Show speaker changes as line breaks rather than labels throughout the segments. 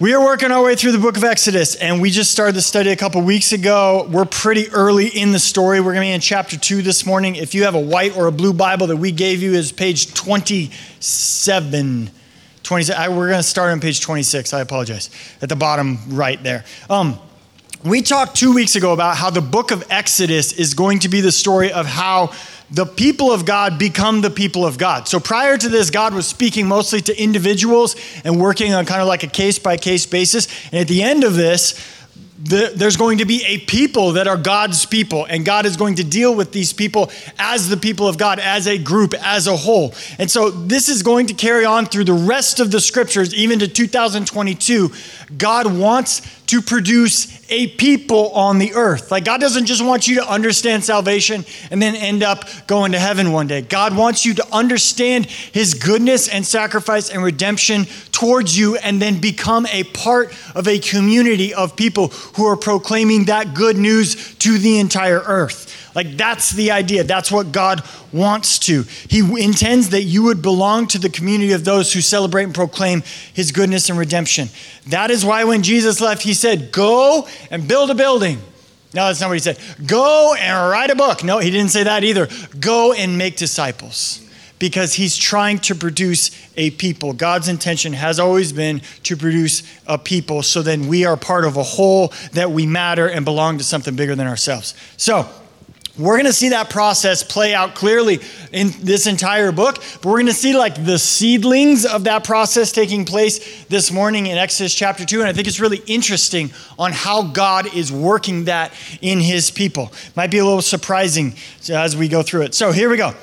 We are working our way through the book of Exodus, and we just started the study a couple weeks ago. We're pretty early in the story. We're going to be in chapter 2 this morning. If you have a white or a blue Bible that we gave you, is page 27. 27 I, we're going to start on page 26. I apologize. At the bottom right there. Um, we talked two weeks ago about how the book of Exodus is going to be the story of how the people of God become the people of God. So prior to this, God was speaking mostly to individuals and working on kind of like a case by case basis. And at the end of this, the, there's going to be a people that are God's people, and God is going to deal with these people as the people of God, as a group, as a whole. And so this is going to carry on through the rest of the scriptures, even to 2022. God wants to produce a people on the earth. Like, God doesn't just want you to understand salvation and then end up going to heaven one day. God wants you to understand His goodness and sacrifice and redemption towards you and then become a part of a community of people who are proclaiming that good news to the entire earth. Like, that's the idea. That's what God wants to. He intends that you would belong to the community of those who celebrate and proclaim His goodness and redemption. That is why when Jesus left, He said, Go and build a building. No, that's not what He said. Go and write a book. No, He didn't say that either. Go and make disciples because he's trying to produce a people. God's intention has always been to produce a people so then we are part of a whole that we matter and belong to something bigger than ourselves. So, we're going to see that process play out clearly in this entire book, but we're going to see like the seedlings of that process taking place this morning in Exodus chapter 2. And I think it's really interesting on how God is working that in his people. Might be a little surprising as we go through it. So here we go.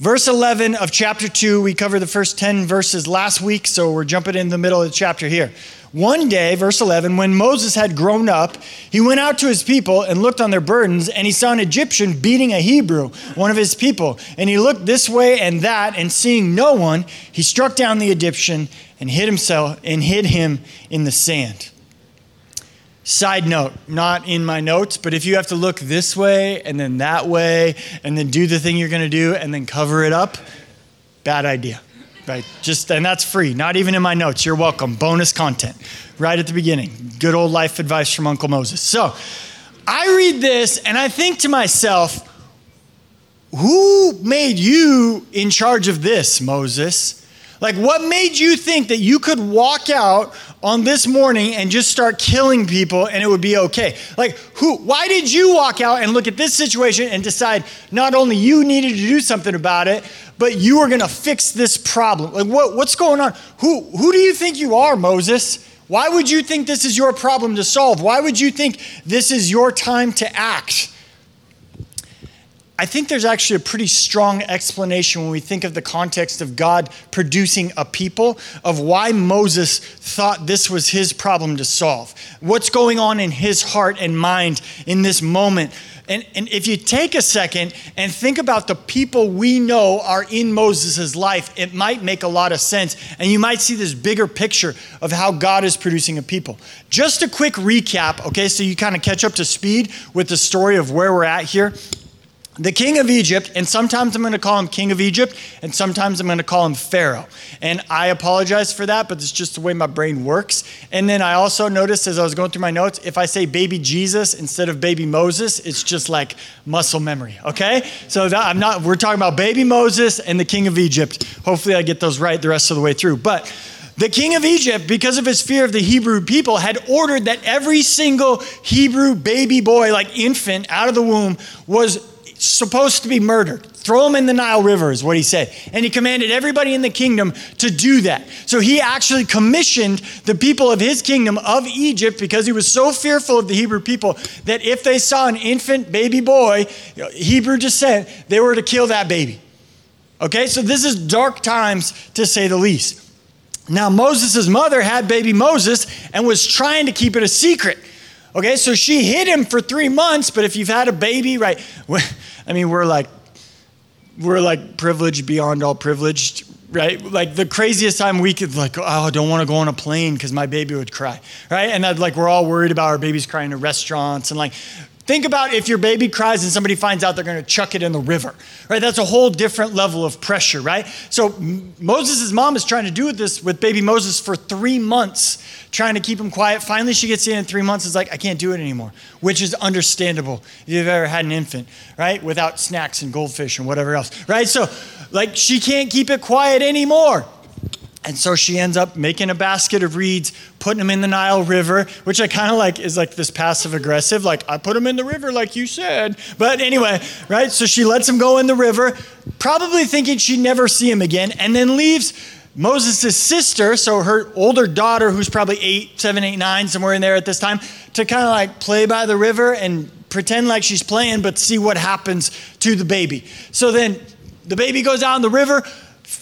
Verse 11 of chapter 2, we covered the first 10 verses last week, so we're jumping in the middle of the chapter here. One day, verse 11, when Moses had grown up, he went out to his people and looked on their burdens, and he saw an Egyptian beating a Hebrew, one of his people. And he looked this way and that, and seeing no one, he struck down the Egyptian and hid himself and hid him in the sand. Side note, not in my notes, but if you have to look this way and then that way and then do the thing you're going to do and then cover it up, bad idea. Right? Just and that's free. Not even in my notes. You're welcome. Bonus content right at the beginning. Good old life advice from Uncle Moses. So, I read this and I think to myself, who made you in charge of this, Moses? Like, what made you think that you could walk out on this morning and just start killing people and it would be okay? Like, who, why did you walk out and look at this situation and decide not only you needed to do something about it, but you were to fix this problem? Like, what, what's going on? Who, who do you think you are, Moses? Why would you think this is your problem to solve? Why would you think this is your time to act? I think there's actually a pretty strong explanation when we think of the context of God producing a people, of why Moses thought this was his problem to solve. What's going on in his heart and mind in this moment. And, and if you take a second and think about the people we know are in Moses' life, it might make a lot of sense. And you might see this bigger picture of how God is producing a people. Just a quick recap, okay, so you kind of catch up to speed with the story of where we're at here the king of Egypt, and sometimes I'm going to call him king of Egypt, and sometimes I'm going to call him Pharaoh. And I apologize for that, but it's just the way my brain works. And then I also noticed as I was going through my notes, if I say baby Jesus instead of baby Moses, it's just like muscle memory, okay? So that, I'm not, we're talking about baby Moses and the king of Egypt. Hopefully I get those right the rest of the way through. But the king of Egypt, because of his fear of the Hebrew people, had ordered that every single Hebrew baby boy, like infant out of the womb, was supposed to be murdered. Throw him in the Nile River, is what he said. And he commanded everybody in the kingdom to do that. So he actually commissioned the people of his kingdom of Egypt because he was so fearful of the Hebrew people that if they saw an infant baby boy, Hebrew descent, they were to kill that baby. Okay, so this is dark times to say the least. Now, Moses' mother had baby Moses and was trying to keep it a secret. Okay, so she hid him for three months, but if you've had a baby, right? I mean, we're like, we're like privileged beyond all privileged, right? Like the craziest time we could like, oh, I don't want to go on a plane because my baby would cry, right? And that like we're all worried about our babies crying in restaurants and like Think about if your baby cries and somebody finds out they're going to chuck it in the river, right? That's a whole different level of pressure, right? So Moses' mom is trying to do this with baby Moses for three months, trying to keep him quiet. Finally, she gets in in three months. Is like, I can't do it anymore, which is understandable if you've ever had an infant, right? Without snacks and goldfish and whatever else, right? So, like, she can't keep it quiet anymore. And so she ends up making a basket of reeds, putting them in the Nile River, which I kind of like is like this passive aggressive, like I put them in the river, like you said. But anyway, right? So she lets him go in the river, probably thinking she'd never see him again, and then leaves Moses' sister, so her older daughter, who's probably eight, seven, eight, nine, somewhere in there at this time, to kind of like play by the river and pretend like she's playing, but see what happens to the baby. So then the baby goes out in the river.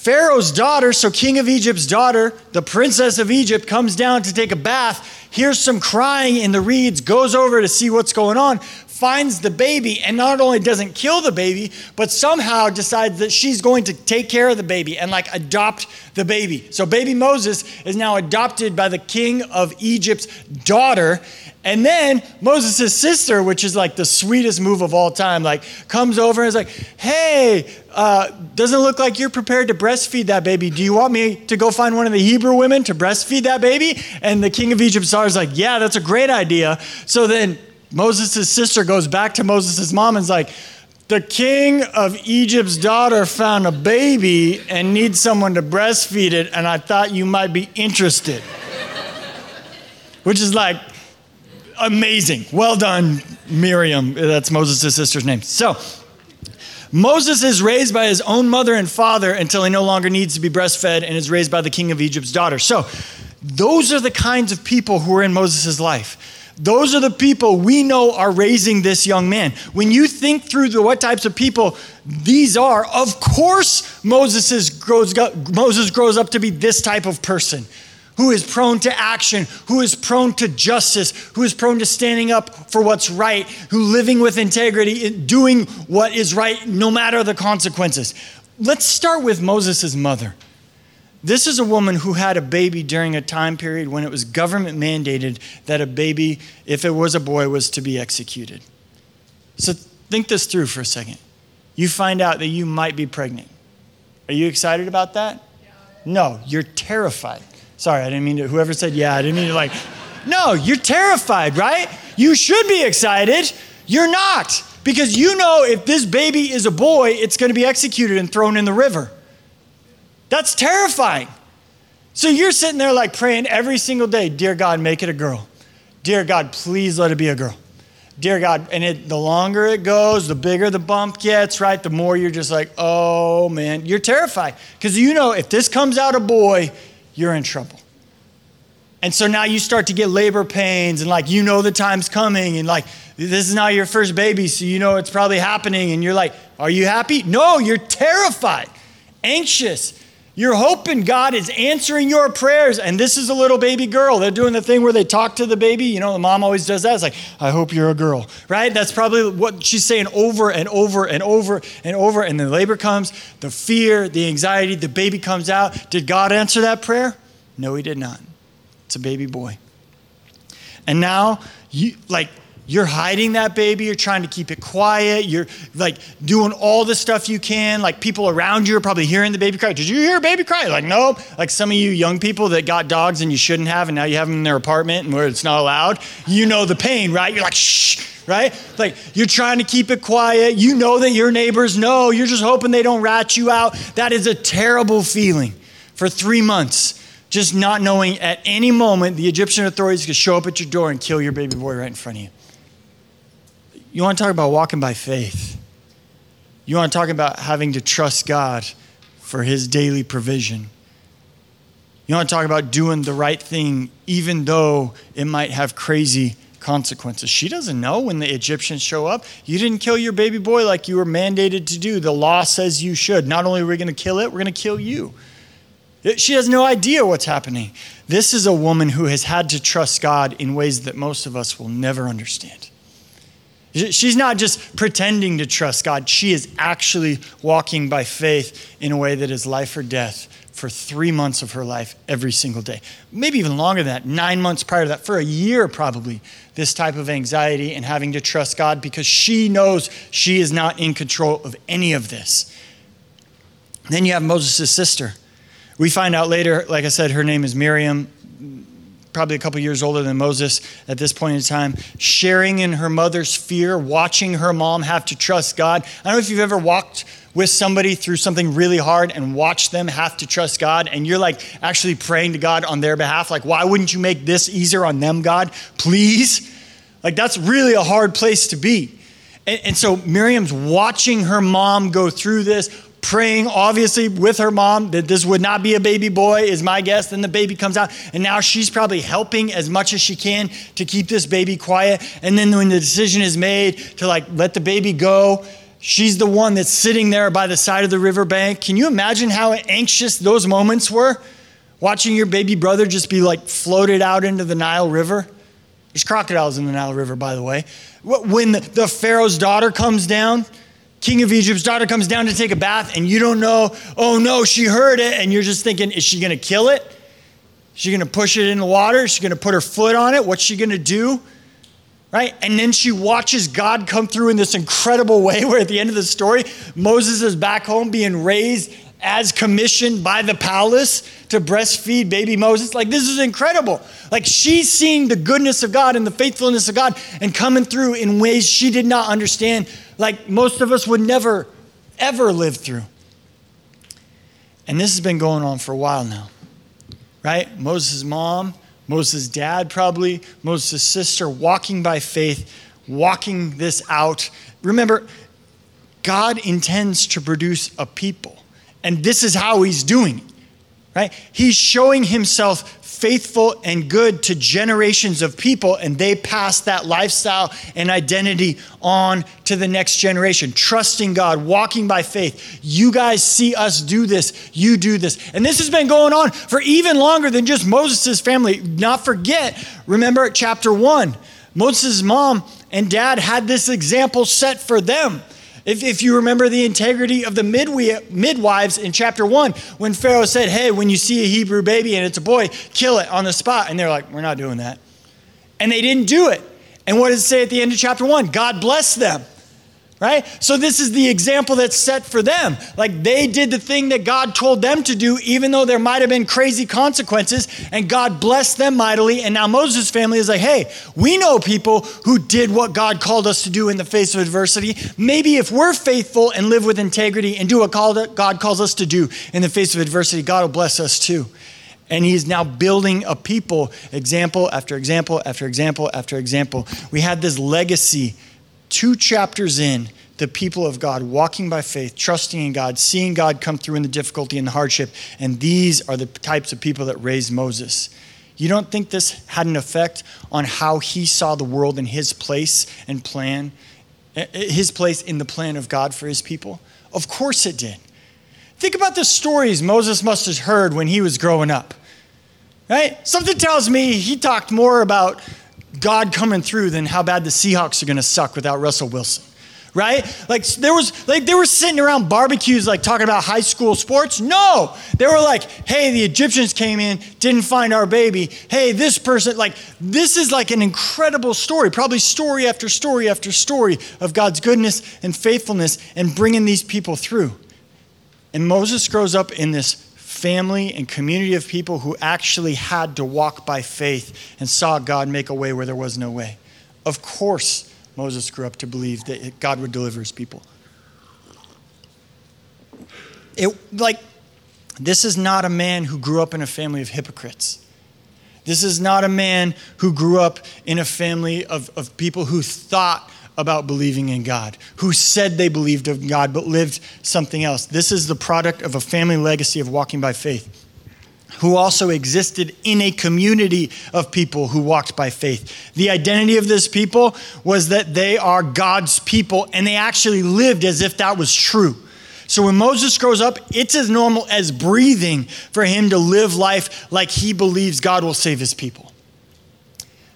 Pharaoh's daughter, so King of Egypt's daughter, the princess of Egypt, comes down to take a bath, hears some crying in the reeds, goes over to see what's going on, finds the baby, and not only doesn't kill the baby, but somehow decides that she's going to take care of the baby and like adopt the baby. So baby Moses is now adopted by the king of Egypt's daughter. And then Moses' sister, which is like the sweetest move of all time, like comes over and is like, hey, uh, doesn't look like you're prepared to breastfeed that baby. Do you want me to go find one of the Hebrew women to breastfeed that baby? And the king of Egypt is like, yeah, that's a great idea. So then Moses' sister goes back to Moses' mom and is like, the king of Egypt's daughter found a baby and needs someone to breastfeed it, and I thought you might be interested. Which is like amazing. Well done, Miriam. That's Moses' sister's name. So, Moses is raised by his own mother and father until he no longer needs to be breastfed and is raised by the king of Egypt's daughter. So, those are the kinds of people who are in Moses' life. Those are the people we know are raising this young man. When you think through the, what types of people these are, of course Moses grows, Moses grows up to be this type of person who is prone to action, who is prone to justice, who is prone to standing up for what's right, who living with integrity, eh, doing what is right no matter the consequences. Let's start with Moses' mother. This is a woman who had a baby during a time period when it was government mandated that a baby, if it was a boy, was to be executed. So think this through for a second. You find out that you might be pregnant. Are you excited about that? No, you're terrified. Sorry, I didn't mean to, whoever said yeah, I didn't mean to like, no, you're terrified, right? You should be excited. You're not. Because you know if this baby is a boy, it's going to be executed and thrown in the river. That's terrifying. So you're sitting there like praying every single day, Dear God, make it a girl. Dear God, please let it be a girl. Dear God, and it, the longer it goes, the bigger the bump gets, right? The more you're just like, oh man, you're terrified. Because you know if this comes out a boy, you're in trouble. And so now you start to get labor pains, and like you know the time's coming, and like this is not your first baby, so you know it's probably happening. And you're like, Are you happy? No, you're terrified, anxious. You're hoping God is answering your prayers. And this is a little baby girl. They're doing the thing where they talk to the baby. You know, the mom always does that. It's like, I hope you're a girl, right? That's probably what she's saying over and over and over and over. And then labor comes, the fear, the anxiety, the baby comes out. Did God answer that prayer? No, He did not. It's a baby boy. And now, you like, you're hiding that baby. You're trying to keep it quiet. You're like doing all the stuff you can. Like people around you are probably hearing the baby cry. Did you hear a baby cry? Like, no. Like some of you young people that got dogs and you shouldn't have, and now you have them in their apartment and where it's not allowed. You know the pain, right? You're like, shh, right? Like you're trying to keep it quiet. You know that your neighbors know. You're just hoping they don't rat you out. That is a terrible feeling for three months just not knowing at any moment the Egyptian authorities could show up at your door and kill your baby boy right in front of you. You want to talk about walking by faith. You want to talk about having to trust God for his daily provision. You want to talk about doing the right thing even though it might have crazy consequences. She doesn't know when the Egyptians show up. You didn't kill your baby boy like you were mandated to do. The law says you should. Not only are we going to kill it, we're going to kill you. She has no idea what's happening. This is a woman who has had to trust God in ways that most of us will never understand. She's not just pretending to trust God, she is actually walking by faith in a way that is life or death for three months of her life every single day. Maybe even longer than that, nine months prior to that, for a year probably, this type of anxiety and having to trust God because she knows she is not in control of any of this. Then you have Moses' sister. We find out later, like I said, her name is Miriam probably a couple years older than Moses at this point in time, sharing in her mother's fear, watching her mom have to trust God. I don't know if you've ever walked with somebody through something really hard and watched them have to trust God, and you're like actually praying to God on their behalf. Like, why wouldn't you make this easier on them, God? Please? Like, that's really a hard place to be. And, and so Miriam's watching her mom go through this, praying, obviously, with her mom that this would not be a baby boy, is my guess. Then the baby comes out, and now she's probably helping as much as she can to keep this baby quiet. And then when the decision is made to like let the baby go, she's the one that's sitting there by the side of the riverbank. Can you imagine how anxious those moments were? Watching your baby brother just be like floated out into the Nile River. There's crocodiles in the Nile River, by the way. When the Pharaoh's daughter comes down, king of Egypt's daughter comes down to take a bath, and you don't know, oh no, she heard it, and you're just thinking, is she gonna kill it? Is she gonna push it in the water? Is she gonna put her foot on it? What's she gonna do? Right? And then she watches God come through in this incredible way where at the end of the story, Moses is back home being raised as commissioned by the palace to breastfeed baby Moses. Like, this is incredible. Like, she's seeing the goodness of God and the faithfulness of God and coming through in ways she did not understand like most of us would never, ever live through. And this has been going on for a while now, right? Moses' mom, Moses' dad, probably, Moses' sister, walking by faith, walking this out. Remember, God intends to produce a people, and this is how he's doing it, right? He's showing himself faithful and good to generations of people, and they pass that lifestyle and identity on to the next generation. Trusting God, walking by faith. You guys see us do this, you do this. And this has been going on for even longer than just Moses' family. Not forget, remember chapter one, Moses' mom and dad had this example set for them. If, if you remember the integrity of the midwives in chapter one, when Pharaoh said, Hey, when you see a Hebrew baby and it's a boy, kill it on the spot. And they're like, We're not doing that. And they didn't do it. And what does it say at the end of chapter one? God blessed them right? So this is the example that's set for them. Like they did the thing that God told them to do, even though there might have been crazy consequences, and God blessed them mightily. And now Moses' family is like, hey, we know people who did what God called us to do in the face of adversity. Maybe if we're faithful and live with integrity and do what God calls us to do in the face of adversity, God will bless us too. And he's now building a people, example after example after example after example. We had this legacy two chapters in, the people of God walking by faith, trusting in God, seeing God come through in the difficulty and the hardship. And these are the types of people that raised Moses. You don't think this had an effect on how he saw the world in his place and plan, eh, eh, his place in the plan of God for his people? Of course it did. Think about the stories Moses must have heard when he was growing up. Right? Something tells me he talked more about God coming through than how bad the Seahawks are going to suck without Russell Wilson. Right? Like there was like they were sitting around barbecues like talking about high school sports. No. They were like, "Hey, the Egyptians came in, didn't find our baby. Hey, this person like this is like an incredible story, probably story after story after story of God's goodness and faithfulness and bringing these people through." And Moses grows up in this family and community of people who actually had to walk by faith and saw God make a way where there was no way. Of course, Moses grew up to believe that God would deliver his people. It, like, this is not a man who grew up in a family of hypocrites. This is not a man who grew up in a family of, of people who thought about believing in God, who said they believed in God but lived something else. This is the product of a family legacy of walking by faith who also existed in a community of people who walked by faith. The identity of this people was that they are God's people, and they actually lived as if that was true. So when Moses grows up, it's as normal as breathing for him to live life like he believes God will save his people.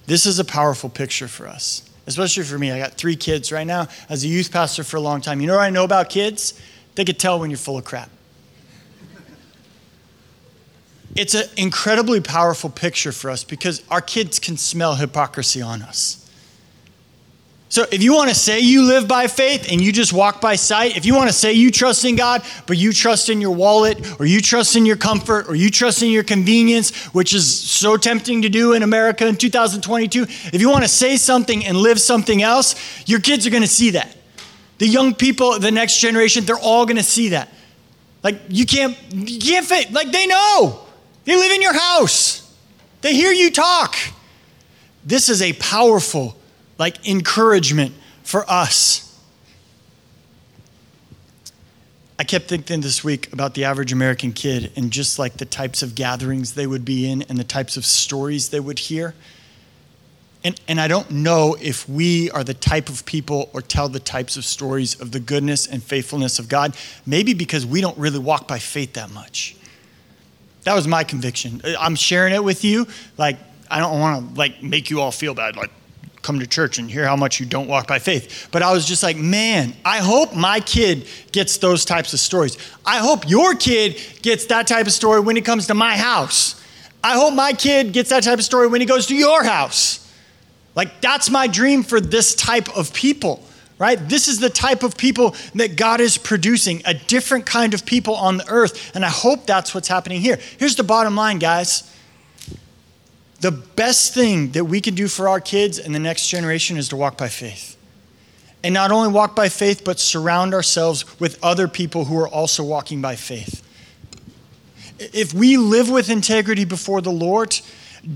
This is a powerful picture for us especially for me. I got three kids right now. As a youth pastor for a long time, you know what I know about kids? They could tell when you're full of crap. it's an incredibly powerful picture for us because our kids can smell hypocrisy on us. So if you want to say you live by faith and you just walk by sight, if you want to say you trust in God, but you trust in your wallet or you trust in your comfort or you trust in your convenience, which is so tempting to do in America in 2022, if you want to say something and live something else, your kids are going to see that. The young people, the next generation, they're all going to see that. Like you can't, you can't like they know. They live in your house. They hear you talk. This is a powerful like encouragement for us. I kept thinking this week about the average American kid and just like the types of gatherings they would be in and the types of stories they would hear. And, and I don't know if we are the type of people or tell the types of stories of the goodness and faithfulness of God, maybe because we don't really walk by faith that much. That was my conviction. I'm sharing it with you. Like, I don't want to like make you all feel bad. Like, come to church and hear how much you don't walk by faith. But I was just like, man, I hope my kid gets those types of stories. I hope your kid gets that type of story when he comes to my house. I hope my kid gets that type of story when he goes to your house. Like, that's my dream for this type of people, right? This is the type of people that God is producing, a different kind of people on the earth. And I hope that's what's happening here. Here's the bottom line, guys the best thing that we can do for our kids and the next generation is to walk by faith. And not only walk by faith, but surround ourselves with other people who are also walking by faith. If we live with integrity before the Lord,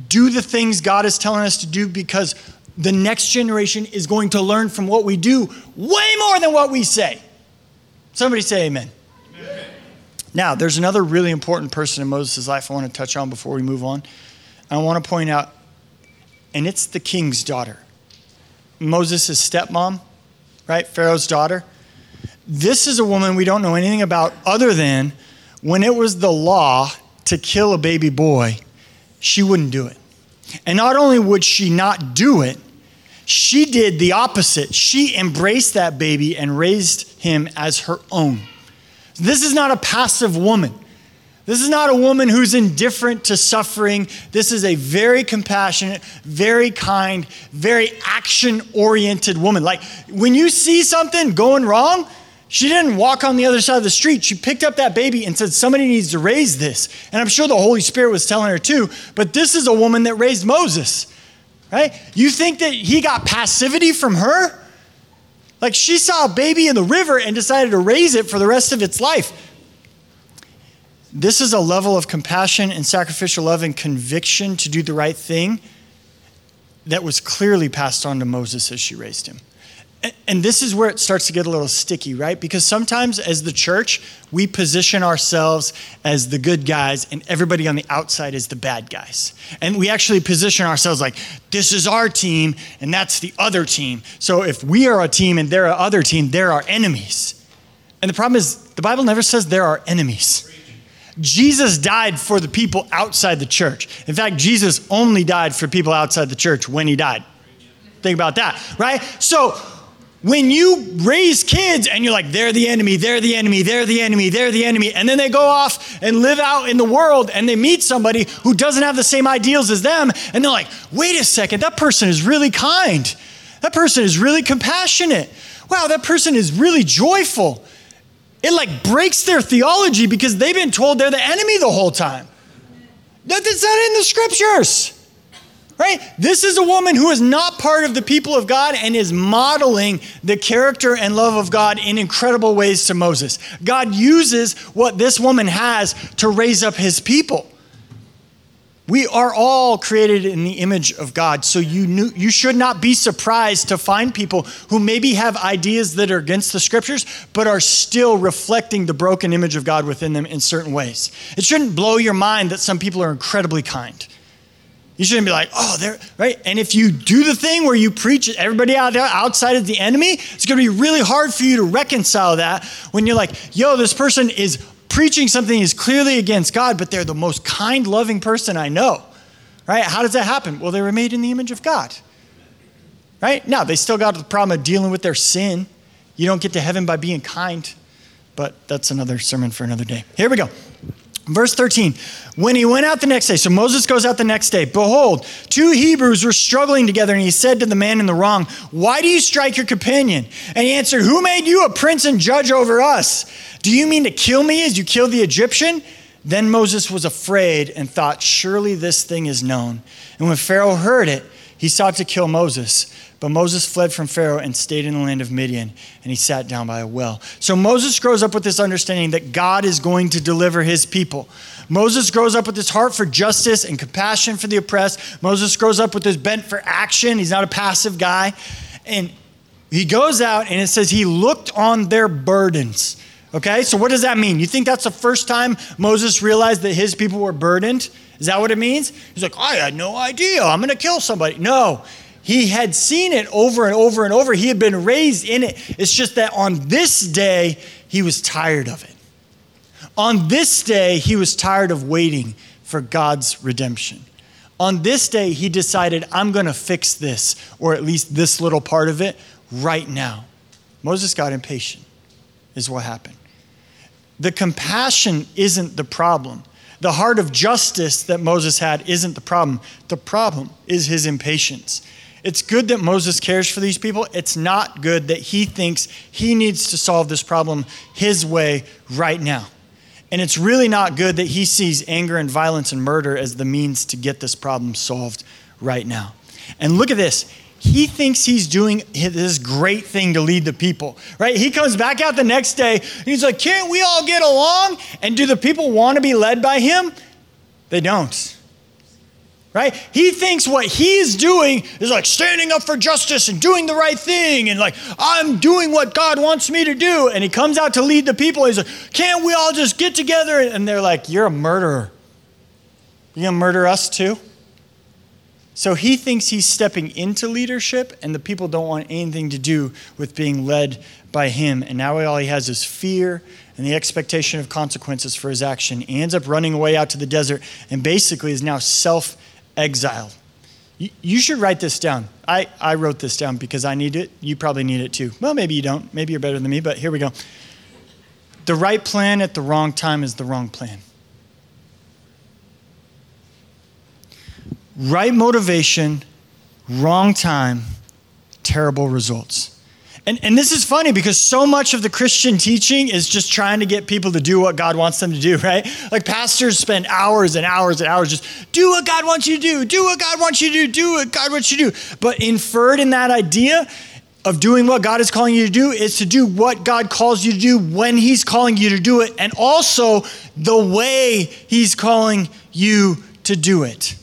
do the things God is telling us to do because the next generation is going to learn from what we do way more than what we say. Somebody say amen. amen. Now, there's another really important person in Moses' life I want to touch on before we move on. I want to point out, and it's the king's daughter. Moses' stepmom, right? Pharaoh's daughter. This is a woman we don't know anything about other than when it was the law to kill a baby boy, she wouldn't do it. And not only would she not do it, she did the opposite. She embraced that baby and raised him as her own. This is not a passive woman. This is not a woman who's indifferent to suffering. This is a very compassionate, very kind, very action oriented woman. Like when you see something going wrong, she didn't walk on the other side of the street. She picked up that baby and said, Somebody needs to raise this. And I'm sure the Holy Spirit was telling her too, but this is a woman that raised Moses, right? You think that he got passivity from her? Like she saw a baby in the river and decided to raise it for the rest of its life. This is a level of compassion and sacrificial love and conviction to do the right thing that was clearly passed on to Moses as she raised him. And this is where it starts to get a little sticky, right? Because sometimes as the church, we position ourselves as the good guys and everybody on the outside is the bad guys. And we actually position ourselves like, this is our team and that's the other team. So if we are a team and they're a other team, they're our enemies. And the problem is, the Bible never says there are our enemies. Jesus died for the people outside the church. In fact, Jesus only died for people outside the church when he died. Think about that, right? So when you raise kids and you're like, they're the enemy, they're the enemy, they're the enemy, they're the enemy, and then they go off and live out in the world and they meet somebody who doesn't have the same ideals as them, and they're like, wait a second, that person is really kind. That person is really compassionate. Wow, that person is really joyful. It like breaks their theology because they've been told they're the enemy the whole time. That's not in the scriptures. Right? This is a woman who is not part of the people of God and is modeling the character and love of God in incredible ways to Moses. God uses what this woman has to raise up his people. We are all created in the image of God. So you, knew, you should not be surprised to find people who maybe have ideas that are against the scriptures, but are still reflecting the broken image of God within them in certain ways. It shouldn't blow your mind that some people are incredibly kind. You shouldn't be like, oh, they're right. And if you do the thing where you preach everybody out there outside of the enemy, it's going to be really hard for you to reconcile that when you're like, yo, this person is preaching something is clearly against God, but they're the most kind, loving person I know. Right? How does that happen? Well, they were made in the image of God. Right? Now, they still got the problem of dealing with their sin. You don't get to heaven by being kind, but that's another sermon for another day. Here we go. Verse 13, when he went out the next day, so Moses goes out the next day, behold, two Hebrews were struggling together, and he said to the man in the wrong, Why do you strike your companion? And he answered, Who made you a prince and judge over us? Do you mean to kill me as you killed the Egyptian? Then Moses was afraid and thought, Surely this thing is known. And when Pharaoh heard it, he sought to kill Moses. But Moses fled from Pharaoh and stayed in the land of Midian, and he sat down by a well. So Moses grows up with this understanding that God is going to deliver his people. Moses grows up with this heart for justice and compassion for the oppressed. Moses grows up with this bent for action. He's not a passive guy. And he goes out, and it says he looked on their burdens. Okay, so what does that mean? You think that's the first time Moses realized that his people were burdened? Is that what it means? He's like, I had no idea. I'm going to kill somebody. No, he had seen it over and over and over. He had been raised in it. It's just that on this day, he was tired of it. On this day, he was tired of waiting for God's redemption. On this day, he decided, I'm going to fix this, or at least this little part of it, right now. Moses got impatient, is what happened. The compassion isn't the problem. The heart of justice that Moses had isn't the problem. The problem is his impatience. It's good that Moses cares for these people. It's not good that he thinks he needs to solve this problem his way right now. And it's really not good that he sees anger and violence and murder as the means to get this problem solved right now. And look at this. He thinks he's doing this great thing to lead the people, right? He comes back out the next day and he's like, Can't we all get along? And do the people want to be led by him? They don't right? He thinks what he's doing is like standing up for justice and doing the right thing and like, I'm doing what God wants me to do. And he comes out to lead the people. He's like, can't we all just get together? And they're like, you're a murderer. You gonna murder us too? So he thinks he's stepping into leadership, and the people don't want anything to do with being led by him. And now all he has is fear and the expectation of consequences for his action. He ends up running away out to the desert and basically is now self exiled. You, should write this down. I, I wrote this down because I need it. You probably need it too. Well, maybe you don't. Maybe you're better than me, but here we go. The right plan at the wrong time is the wrong plan. Right motivation, wrong time, terrible results. And, and this is funny because so much of the Christian teaching is just trying to get people to do what God wants them to do, right? Like pastors spend hours and hours and hours just do what God wants you to do, do what God wants you to do, do what God wants you to do. But inferred in that idea of doing what God is calling you to do is to do what God calls you to do when He's calling you to do it, and also the way He's calling you to do it.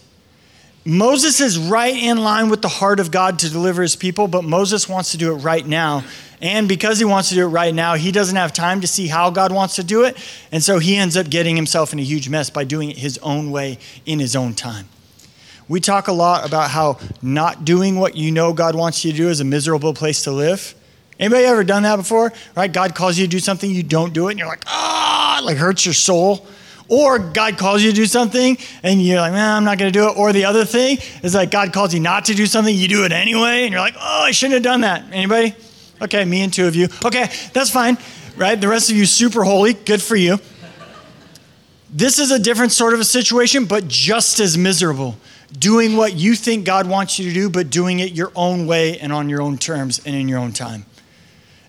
Moses is right in line with the heart of God to deliver his people, but Moses wants to do it right now. And because he wants to do it right now, he doesn't have time to see how God wants to do it. And so he ends up getting himself in a huge mess by doing it his own way in his own time. We talk a lot about how not doing what you know God wants you to do is a miserable place to live. Anybody ever done that before? Right? God calls you to do something, you don't do it, and you're like, ah, it like hurts your soul. Or God calls you to do something and you're like, man, I'm not going to do it. Or the other thing is like God calls you not to do something, you do it anyway, and you're like, oh, I shouldn't have done that. Anybody? Okay, me and two of you. Okay, that's fine, right? The rest of you super holy. Good for you. This is a different sort of a situation, but just as miserable. Doing what you think God wants you to do, but doing it your own way and on your own terms and in your own time.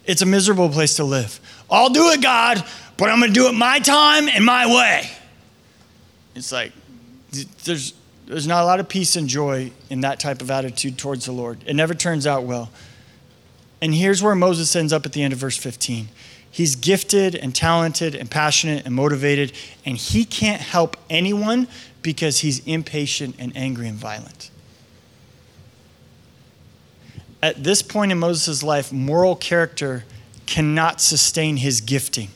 It's a miserable place to live. I'll do it, God, but I'm going to do it my time and my way. It's like there's, there's not a lot of peace and joy in that type of attitude towards the Lord. It never turns out well. And here's where Moses ends up at the end of verse 15. He's gifted and talented and passionate and motivated, and he can't help anyone because he's impatient and angry and violent. At this point in Moses' life, moral character cannot sustain his gifting.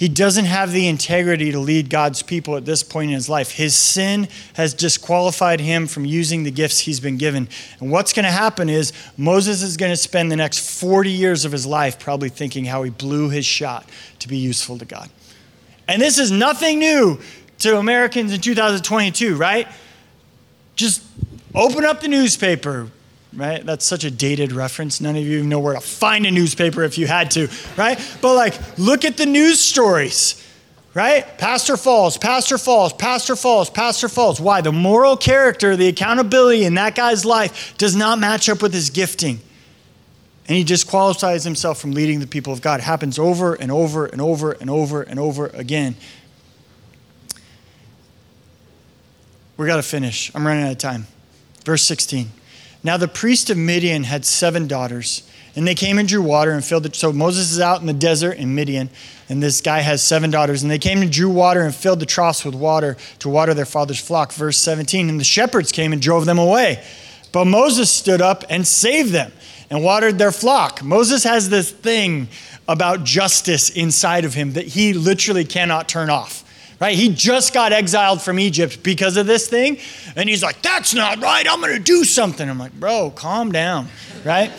He doesn't have the integrity to lead God's people at this point in his life. His sin has disqualified him from using the gifts he's been given. And what's going to happen is Moses is going to spend the next 40 years of his life probably thinking how he blew his shot to be useful to God. And this is nothing new to Americans in 2022, right? Just open up the newspaper, right? That's such a dated reference. None of you know where to find a newspaper if you had to, right? But like, look at the news stories. Right? Pastor falls, pastor falls, pastor falls, pastor falls. Why? The moral character, the accountability in that guy's life does not match up with his gifting. And he disqualifies himself from leading the people of God. It happens over and over and over and over and over again. We got to finish. I'm running out of time. Verse 16. Now the priest of Midian had seven daughters, and they came and drew water and filled it. So Moses is out in the desert in Midian, and this guy has seven daughters, and they came and drew water and filled the troughs with water to water their father's flock. Verse 17. And the shepherds came and drove them away. But Moses stood up and saved them and watered their flock. Moses has this thing about justice inside of him that he literally cannot turn off right? He just got exiled from Egypt because of this thing. And he's like, that's not right. I'm going to do something. I'm like, bro, calm down, right?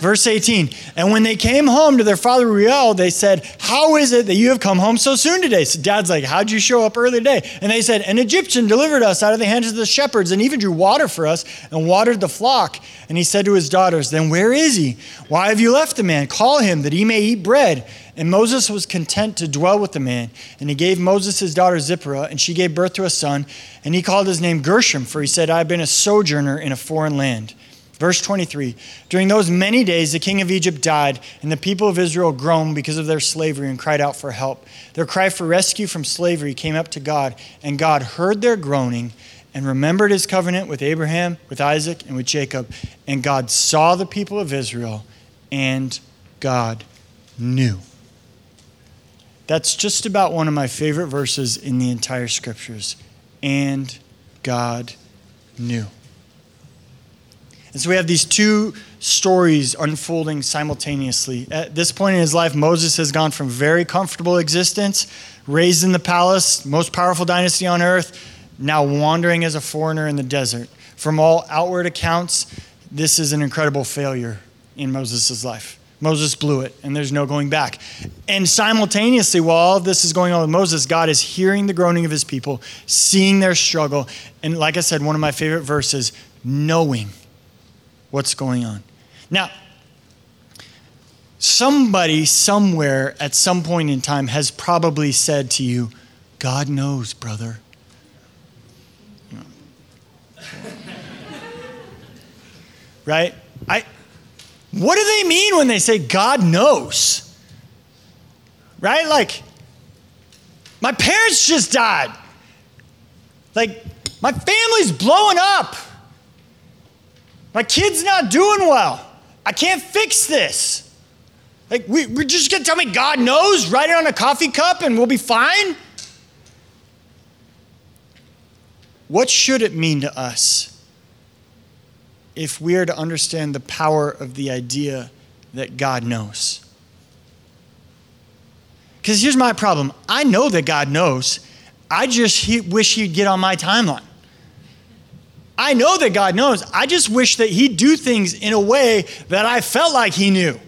Verse 18, and when they came home to their father Reuel, they said, How is it that you have come home so soon today? So dad's like, How'd you show up early today? And they said, An Egyptian delivered us out of the hands of the shepherds and even drew water for us and watered the flock. And he said to his daughters, Then where is he? Why have you left the man? Call him that he may eat bread. And Moses was content to dwell with the man. And he gave Moses his daughter Zipporah, and she gave birth to a son. And he called his name Gershom, for he said, I have been a sojourner in a foreign land. Verse 23 During those many days, the king of Egypt died, and the people of Israel groaned because of their slavery and cried out for help. Their cry for rescue from slavery came up to God, and God heard their groaning and remembered his covenant with Abraham, with Isaac, and with Jacob. And God saw the people of Israel, and God knew. That's just about one of my favorite verses in the entire scriptures. And God knew. And so we have these two stories unfolding simultaneously. At this point in his life, Moses has gone from very comfortable existence, raised in the palace, most powerful dynasty on earth, now wandering as a foreigner in the desert. From all outward accounts, this is an incredible failure in Moses' life. Moses blew it, and there's no going back. And simultaneously, while all of this is going on with Moses, God is hearing the groaning of his people, seeing their struggle, and like I said, one of my favorite verses, knowing what's going on. Now, somebody somewhere at some point in time has probably said to you, God knows, brother. right? I what do they mean when they say God knows? Right? Like my parents just died. Like my family's blowing up. My kid's not doing well. I can't fix this. Like, we, we're just gonna tell me God knows, write it on a coffee cup, and we'll be fine? What should it mean to us if we are to understand the power of the idea that God knows? Because here's my problem I know that God knows, I just he, wish He'd get on my timeline. I know that God knows. I just wish that He'd do things in a way that I felt like He knew.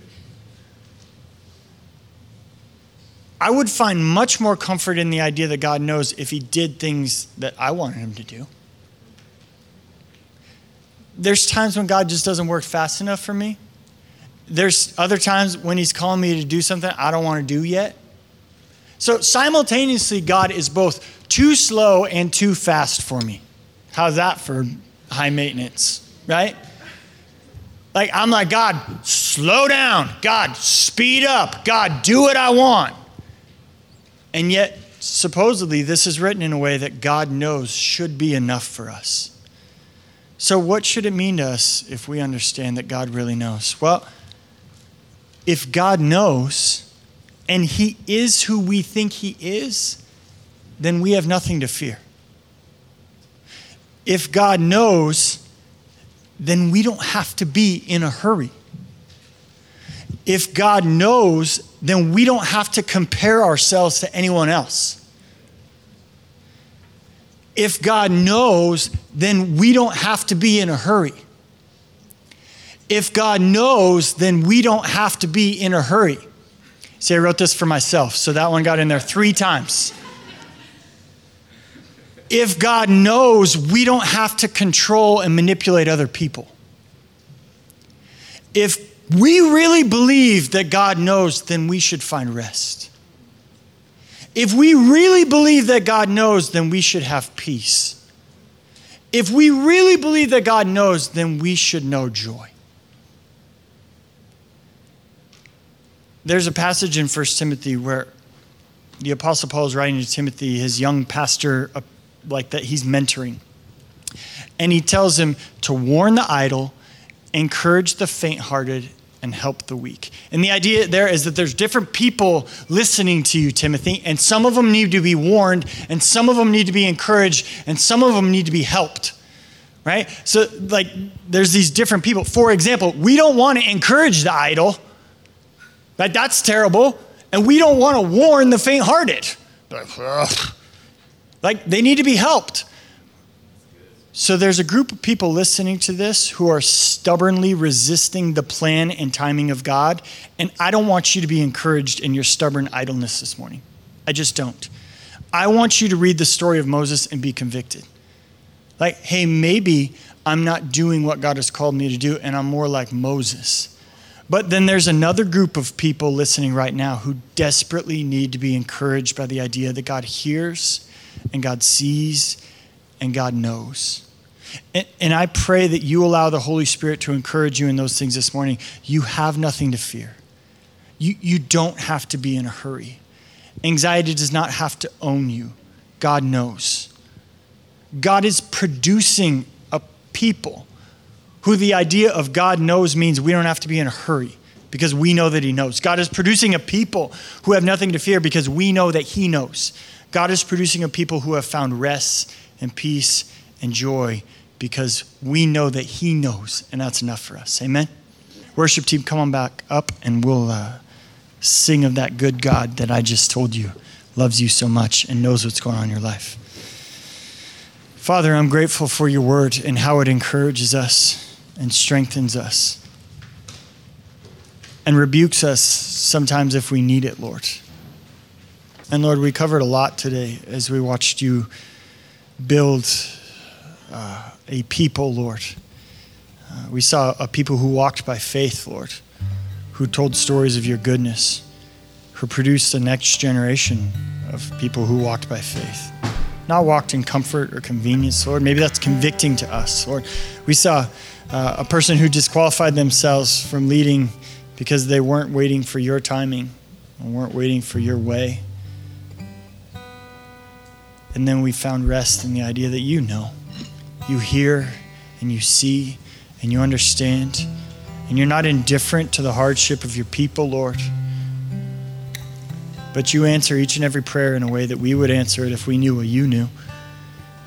I would find much more comfort in the idea that God knows if He did things that I wanted Him to do. There's times when God just doesn't work fast enough for me. There's other times when He's calling me to do something I don't want to do yet. So simultaneously, God is both too slow and too fast for me. How's that for high maintenance, right? Like, I'm like, God, slow down. God, speed up. God, do what I want. And yet, supposedly, this is written in a way that God knows should be enough for us. So, what should it mean to us if we understand that God really knows? Well, if God knows and He is who we think He is, then we have nothing to fear if God knows, then we don't have to be in a hurry. If God knows, then we don't have to compare ourselves to anyone else. If God knows, then we don't have to be in a hurry. If God knows, then we don't have to be in a hurry. See, I wrote this for myself, so that one got in there three times if God knows, we don't have to control and manipulate other people. If we really believe that God knows, then we should find rest. If we really believe that God knows, then we should have peace. If we really believe that God knows, then we should know joy. There's a passage in 1 Timothy where the Apostle Paul is writing to Timothy, his young pastor, like that he's mentoring. And he tells him to warn the idle, encourage the faint hearted, and help the weak. And the idea there is that there's different people listening to you, Timothy, and some of them need to be warned, and some of them need to be encouraged, and some of them need to be helped. Right? So, like, there's these different people. For example, we don't want to encourage the idle, right? That's terrible. And we don't want to warn the faint hearted. Like, they need to be helped. So there's a group of people listening to this who are stubbornly resisting the plan and timing of God. And I don't want you to be encouraged in your stubborn idleness this morning. I just don't. I want you to read the story of Moses and be convicted. Like, hey, maybe I'm not doing what God has called me to do, and I'm more like Moses. But then there's another group of people listening right now who desperately need to be encouraged by the idea that God hears and God sees and God knows. And, and, I pray that you allow the Holy Spirit to encourage you in those things this morning. You have nothing to fear. You, you don't have to be in a hurry. Anxiety does not have to own you. God knows. God is producing a people who the idea of God knows means we don't have to be in a hurry because we know that He knows. God is producing a people who have nothing to fear because we know that He knows. God is producing a people who have found rest and peace and joy because we know that He knows, and that's enough for us. Amen? Worship team, come on back up and we'll uh, sing of that good God that I just told you loves you so much and knows what's going on in your life. Father, I'm grateful for your word and how it encourages us and strengthens us and rebukes us sometimes if we need it, Lord. And Lord, we covered a lot today as we watched you build uh, a people, Lord. Uh, we saw a people who walked by faith, Lord, who told stories of your goodness, who produced the next generation of people who walked by faith. Not walked in comfort or convenience, Lord. Maybe that's convicting to us, Lord. We saw uh, a person who disqualified themselves from leading because they weren't waiting for your timing and weren't waiting for your way. And then we found rest in the idea that you know. You hear and you see and you understand. And you're not indifferent to the hardship of your people, Lord. But you answer each and every prayer in a way that we would answer it if we knew what you knew.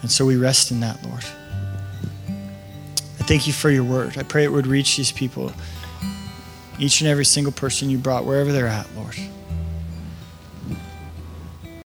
And so we rest in that, Lord. I thank you for your word. I pray it would reach these people, each and every single person you brought, wherever they're at, Lord.